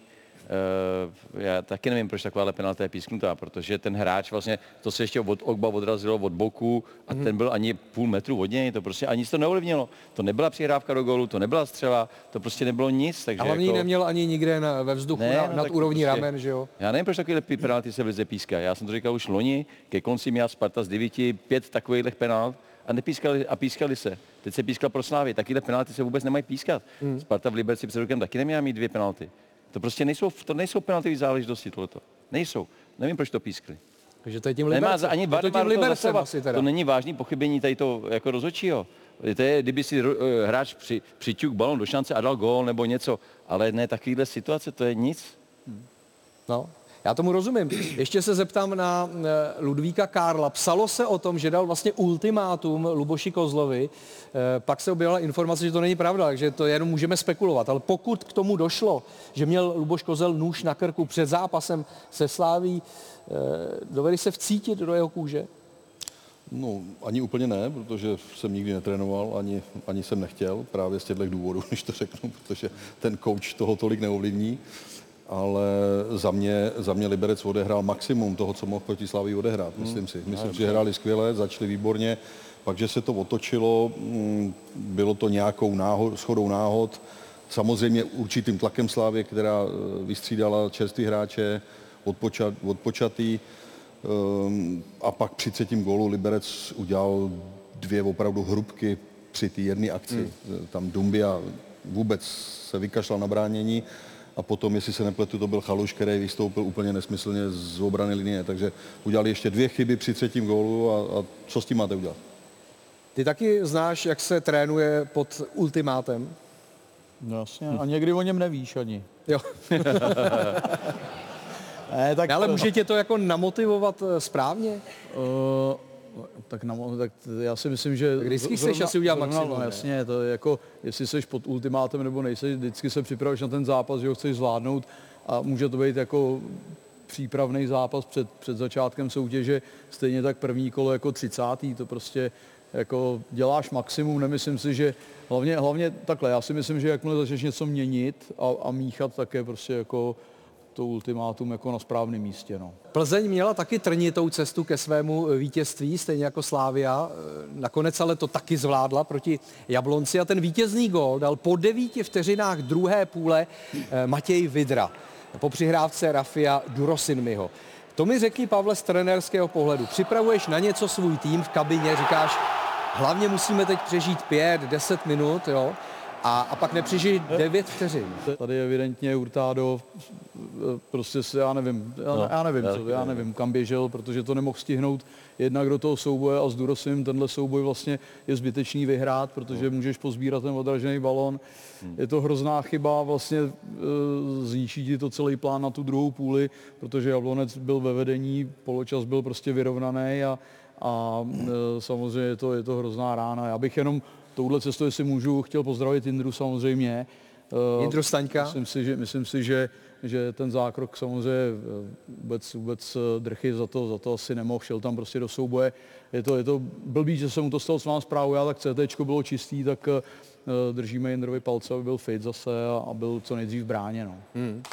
Eh, Já taky nevím, proč takováhle penalta je písknutá, protože ten hráč vlastně, to se ještě od Ogba odrazilo od boku a Mhm. ten byl ani půl metru od něj, to prostě ani nic to neovlivnilo. To nebyla přihrávka do gólu, to nebyla střela, to prostě nebylo nic. Takže A hlavně jako... neměl ani nikde na, ve vzduchu Ne, na, no nad úrovní prostě- ramen, že jo? Já nevím, proč takovýhle penalty se v lize píská. Já jsem to říkal už loni, ke konci měla Sparta z 9 pět takových penalt a nepískali, a pískali se. Teď se pískal pro Slávy. Takovýhle penalty se vůbec nemají pískat. Hmm. Sparta v Liberci před rokem taky neměla mít dvě penalty. To prostě nejsou, to nejsou penaltové záležitosti tohleto. Nejsou. Nevím, proč to pískli. Takže to je tím Nemá za, ani je to VAR tím Libercem zasahovat. asi teda. To není vážný pochybení tady to jako rozhodčího. To je, kdyby si eh, hráč při, přiťuk balon do šance a dal gól nebo něco. Ale ne takovýhle situace, to je nic. No. Já tomu rozumím. Ještě se zeptám na eh, Ludvíka Karla. Psalo se o tom, že dal vlastně ultimátum Luboši Kozlovi. Eh, Pak se objevila informace, že to není pravda, takže to jenom můžeme spekulovat. Ale pokud k tomu došlo, že měl Luboš Kozel nůž na krku před zápasem se Sláví, eh, dovede se vcítit do jeho kůže? No, ani úplně ne, protože jsem nikdy netrénoval, ani, ani jsem nechtěl, právě z těchto důvodů, když to řeknu, protože ten coach toho tolik neovlivní. Ale za mě, za mě Liberec odehrál maximum toho, co mohl proti Slávii odehrát, myslím si. Myslím, že hráli skvěle, začali výborně, pak, že se to otočilo, mm, bylo to nějakou náhod, schodou náhod, samozřejmě určitým tlakem Slávy, která eh, vystřídala čerstvý hráče, odpočat, odpočatý. Ehm, a pak při třetím gólu Liberec udělal dvě opravdu hrubky při té jedné akci. Hmm. Tam Dumbia vůbec se vykašlal na bránění a potom, jestli se nepletu, to byl Chaluš, který vystoupil úplně nesmyslně z obrany linie. Takže udělali ještě dvě chyby při třetím gólu a, a co s tím máte udělat? Ty taky znáš, jak se trénuje pod ultimátem? No jasně, a někdy o něm nevíš ani. Jo. ne, tak Ne, ale může tě to jako namotivovat eh, správně? Uh, tak, na, tak já si myslím, že... Tak vždycky chceš asi udělat maximum, No, jasně, to je jako, jestli jsi pod ultimátem nebo nejsi, vždycky se připravíš na ten zápas, že ho chceš zvládnout a může to být jako přípravný zápas před, před začátkem soutěže, stejně tak první kolo jako třicátý, to prostě jako děláš maximum, nemyslím si, že hlavně, hlavně takhle, já si myslím, že jakmile začneš něco měnit a, a míchat, tak je prostě jako to ultimátum jako na správném místě. No. Plzeň měla taky trnitou cestu ke svému vítězství, stejně jako Slávia. Eh, Nakonec ale to taky zvládla proti Jablonci a ten vítězný gól dal po devíti vteřinách druhé půle eh, Matěj Vidra po přihrávce Rafia Durosinmiho. To mi řekni, Pavle, z trenérského pohledu. Připravuješ na něco svůj tým v kabině, říkáš, hlavně musíme teď přežít pět, deset minut, jo, a, a pak nepřežít devět vteřin. Tady evidentně Hurtado prostě se, já nevím, já, No, já nevím, já co, já nevím. kam běžel, protože to nemohl stihnout jednak do toho souboje a s Durosem tenhle souboj vlastně je zbytečný vyhrát, protože můžeš pozbírat ten odražený balon. Je to hrozná chyba, vlastně e, zničí ti to celý plán na tu druhou půli, protože Jablonec byl ve vedení, poločas byl prostě vyrovnaný a, a e, samozřejmě je to, je to hrozná rána. Já bych jenom touhle cestou, jestli můžu, chtěl pozdravit Indru samozřejmě. Eh, Jindru Staňka. Myslím si, že, myslím si, že, že ten zákrok samozřejmě eh, vůbec, vůbec eh, drchy za to, za to asi nemohl, šel tam prostě do souboje. Je to, je to blbý, že se mu to stalo s vám zprávu, já tak CT bylo čistý, tak držíme Jindrovi palce, aby byl fit zase a, a byl co nejdřív v bráně. No. Hmm.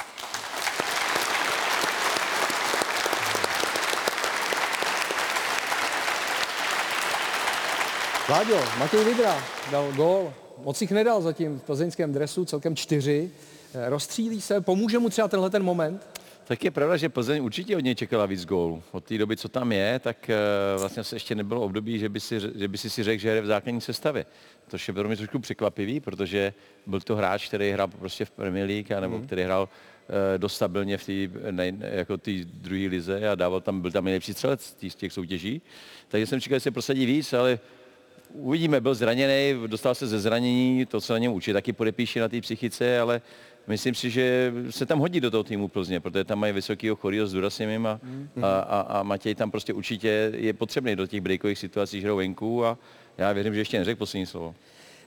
Vláďo, Matěj Vidra dal gól. Moc jich nedal zatím v plzeňském dresu, celkem čtyři. Eh, Rozstřílí se, pomůže mu třeba tenhle ten moment? Tak je pravda, že Plzeň určitě od něj čekala víc gólů. Od té doby, co tam je, tak eh, vlastně se ještě nebylo období, že by si, že by si, si řekl, že hraje v základní sestavě. To je pro mě trošku překvapivý, protože byl to hráč, který hrál prostě v Premier League, nebo Mhm. který hrál eh, dost stabilně v té jako druhé lize a dával tam, byl tam nejlepší střelec z těch- z těch soutěží. Takže jsem čekal, že se prosadí víc, ale uvidíme, byl zraněný, dostal se ze zranění, to, co na něm učí, taky podepíše na té psychice, ale myslím si, že se tam hodí do toho týmu Plzně, protože tam mají vysokýho chorýho s Durasimem a, a, a, a, Matěj tam prostě určitě je potřebný do těch breakových situací, že venku a já věřím, že ještě neřekl poslední slovo.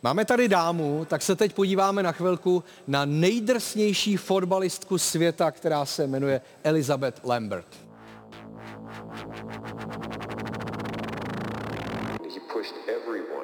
Máme tady dámu, tak se teď podíváme na chvilku na nejdrsnější fotbalistku světa, která se jmenuje Elizabeth Lambert. he pushed everyone.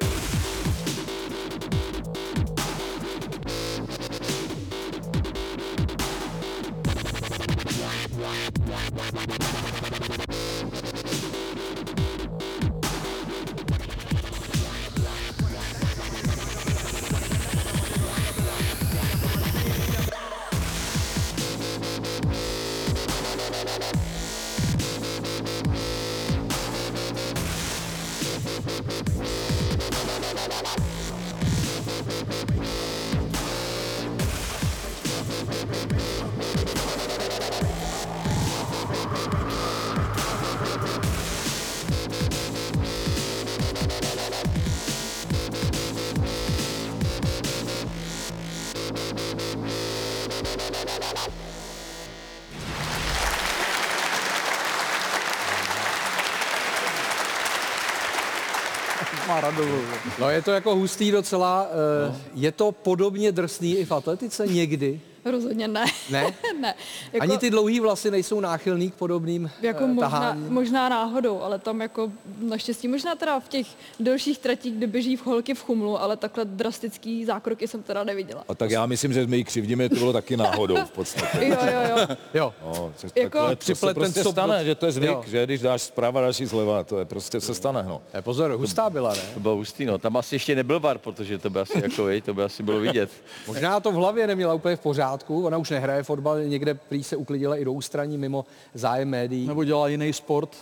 No je to jako hustý docela. No. Je to podobně drsný i v atletice někdy? Rozhodně ne. Ne? ne. Jako, Ani ty dlouhý vlasy nejsou náchylný k podobným jako eh, možná, možná náhodou, ale tam jako naštěstí, možná teda v těch delších tratích, kde běží v holky v chumlu, ale takhle drastický zákroky jsem teda neviděla. A tak já myslím, že my ji křivdíme, to bylo taky náhodou v podstatě. Jo, jo, jo. jo. No, co, Jako- takhle, to se prostě stane, že to je zvyk, Jo. že když dáš zprava, dáš zleva, to je prostě se stane, no. Eh, Pozor, hustá byla, ne? To bylo hustý, no. Tam asi ještě nebyl var, protože to by asi jako, to by asi bylo vidět. Možná to v hlavě neměla úplně v pořádku, ona už nehraje fotbal, někde prý se uklidila i do ústraní mimo zájem médií. Nebo dělá jiný sport.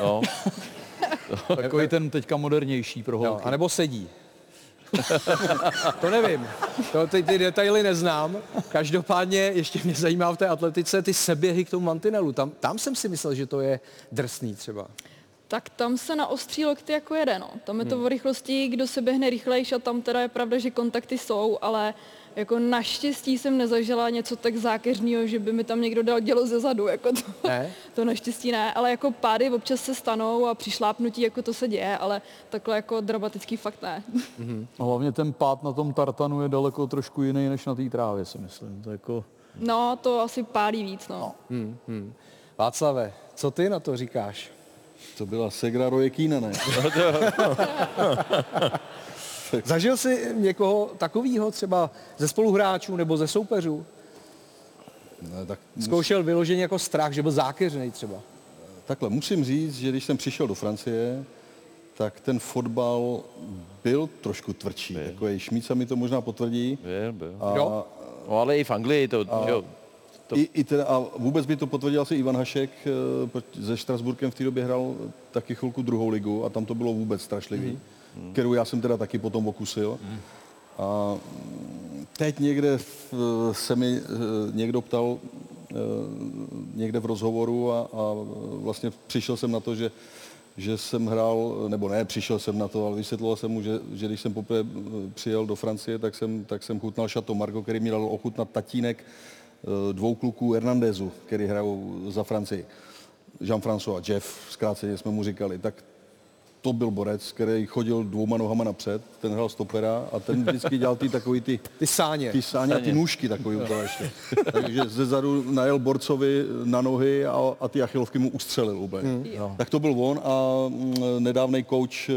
No. Takový ten teďka modernější pro Jo, holky. a nebo sedí. to nevím. To, ty, ty detaily neznám. Každopádně ještě mě zajímá v té atletice ty seběhy k tomu mantinelu. Tam, tam jsem si myslel, že to je drsný třeba. Tak tam se naostří lokty jako jede, no. Tam je to Hmm. o rychlosti, kdo se běhne rychlejš a tam teda je pravda, že kontakty jsou, ale jako naštěstí jsem nezažila něco tak zákeřného, že by mi tam někdo dal dělo ze zadu, jako to, Ne? to naštěstí ne, ale jako pády občas se stanou a přišlápnutí, jako to se děje, ale takhle jako dramatický fakt ne. A hlavně ten pád na tom tartanu je daleko trošku jiný než na té trávě, si myslím. To jako... No, to asi pálí víc, no. Hmm, hmm. Václave, co ty na to říkáš? To byla Segra Roje Kína, ne? Zažil jsi někoho takového třeba ze spoluhráčů nebo ze soupeřů? Ne, tak Zkoušel vyloženě jako strach, že byl zákeřný třeba. Takhle, musím říct, že když jsem přišel do Francie, tak ten fotbal byl trošku tvrdší. Takový Šmíca mi to možná potvrdí. Byl, byl. A, Jo. No ale i v Anglii to, a, jo, to... I, i teda, a vůbec by to potvrdil asi Ivan Hašek, eh, se Štrasburkem v té době hrál taky chvilku druhou ligu a tam to bylo vůbec strašlivý, Kterou já jsem teda taky potom okusil. A teď někde se mi eh, někdo ptal eh, někde v rozhovoru a, a vlastně přišel jsem na to, že že jsem hrál, nebo ne, přišel jsem na to, ale vysvětloval jsem mu, že, že když jsem poprvé eh, přijel do Francie, tak jsem, tak jsem chutnal Chateau Margo, který mi dal ochutnat tatínek dvou kluků Hernandezu, který hrajou za Francii. Jean-François, Jeff, zkráceně jsme mu říkali, tak to byl borec, který chodil dvouma nohama napřed, ten hrál stopera a ten vždycky dělal ty takový ty... Ty sáně. Ty sáně a ty Sáně. nůžky takový úplně ještě. Takže ze zadu najel borcovi na nohy a, a ty achilovky mu ustřelil úplně. Hmm. No. Tak to byl on a mm, nedávný coach eh,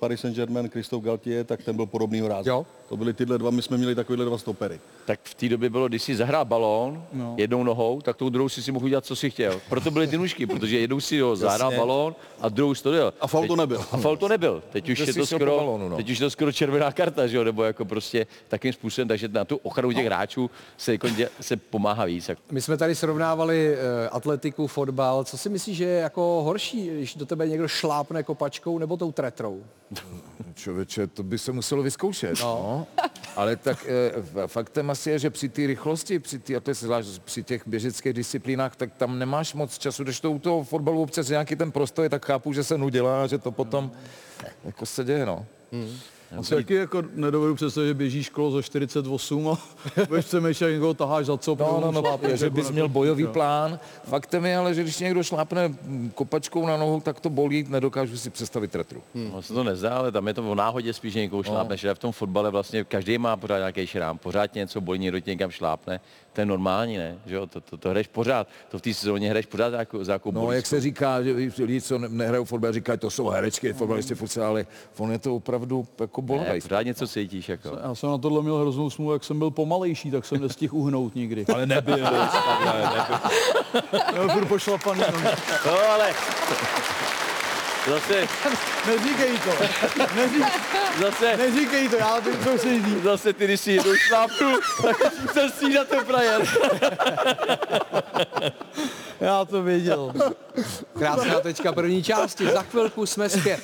Paris Saint-Germain, Christophe Galtier, tak ten byl podobného rázu. Jo. To byly tyhle dva, my jsme měli takovýhle dva stopery. Tak v té době bylo, když si zahrál balón No. jednou nohou, tak tou druhou si si mohl udělat, co si chtěl. Proto byly ty nůžky, protože jednou si ho zahrál Jasně. balón a druhou si to dělal. A faul to nebyl. A faul to nebyl. Teď už je to skoro, balónu, no. teď už je to skoro červená karta, že jo? nebo jako prostě takým způsobem, takže na tu ochranu těch hráčů se, jako dě, se pomáhá víc. My jsme tady srovnávali eh, atletiku, fotbal. Co si myslíš, že je jako horší, když do tebe někdo šlápne kopačkou nebo tou tretrou? Člověče, to by se muselo vyzkoušet. No. Ale tak e, faktem asi je, že při té rychlosti, při, tý, a to je zvlášť při těch běžeckých disciplínách, tak tam nemáš moc času, když to u toho fotbalu občas nějaký ten prostor je, tak chápu, že se nudila, že to potom jako se děje, no. Já si taky jako nedovedu představit, že běžíš kolo za 48 a budeš přemýšlet, jak někoho taháš za co. No, no, no, šlápneš že jako bys na měl to- bojový jo. plán. Faktem je ale, že když někdo šlápne kopačkou na nohu, tak to bolí, nedokážu si představit tretru. Hmm. No, se to nezdá, ale tam je to o náhodě spíš, že někoho šlápneš. No. V tom fotbale vlastně každý má pořád nějaký šrám, pořád něco bolí, někdo tě někam šlápne. To je normální, ne? Že jo? To, to, to, hraješ pořád. To v té sezóně hraješ pořád za jakou, za jakou No, bolístku. jak se říká, že lidi, co ne- nehrajou fotbal, říkají, to jsou herečky, fotbalisti furt, ale on je to opravdu jako ne, bolavý. pořád něco cítíš. Jako. Já jsem na tohle měl hroznou smůlu, jak jsem byl pomalejší, tak jsem nestihl uhnout nikdy. Ale nebyl. Já furt pošlapaný. No, ale zase, Neříkej to. Neříkej, zase, neříkej to, já vím, co si říct. zase ty, když si jednou šlápnu, tak jsem si na to frajer. Já to věděl. Krásná tečka první části. Za chvilku jsme zpět.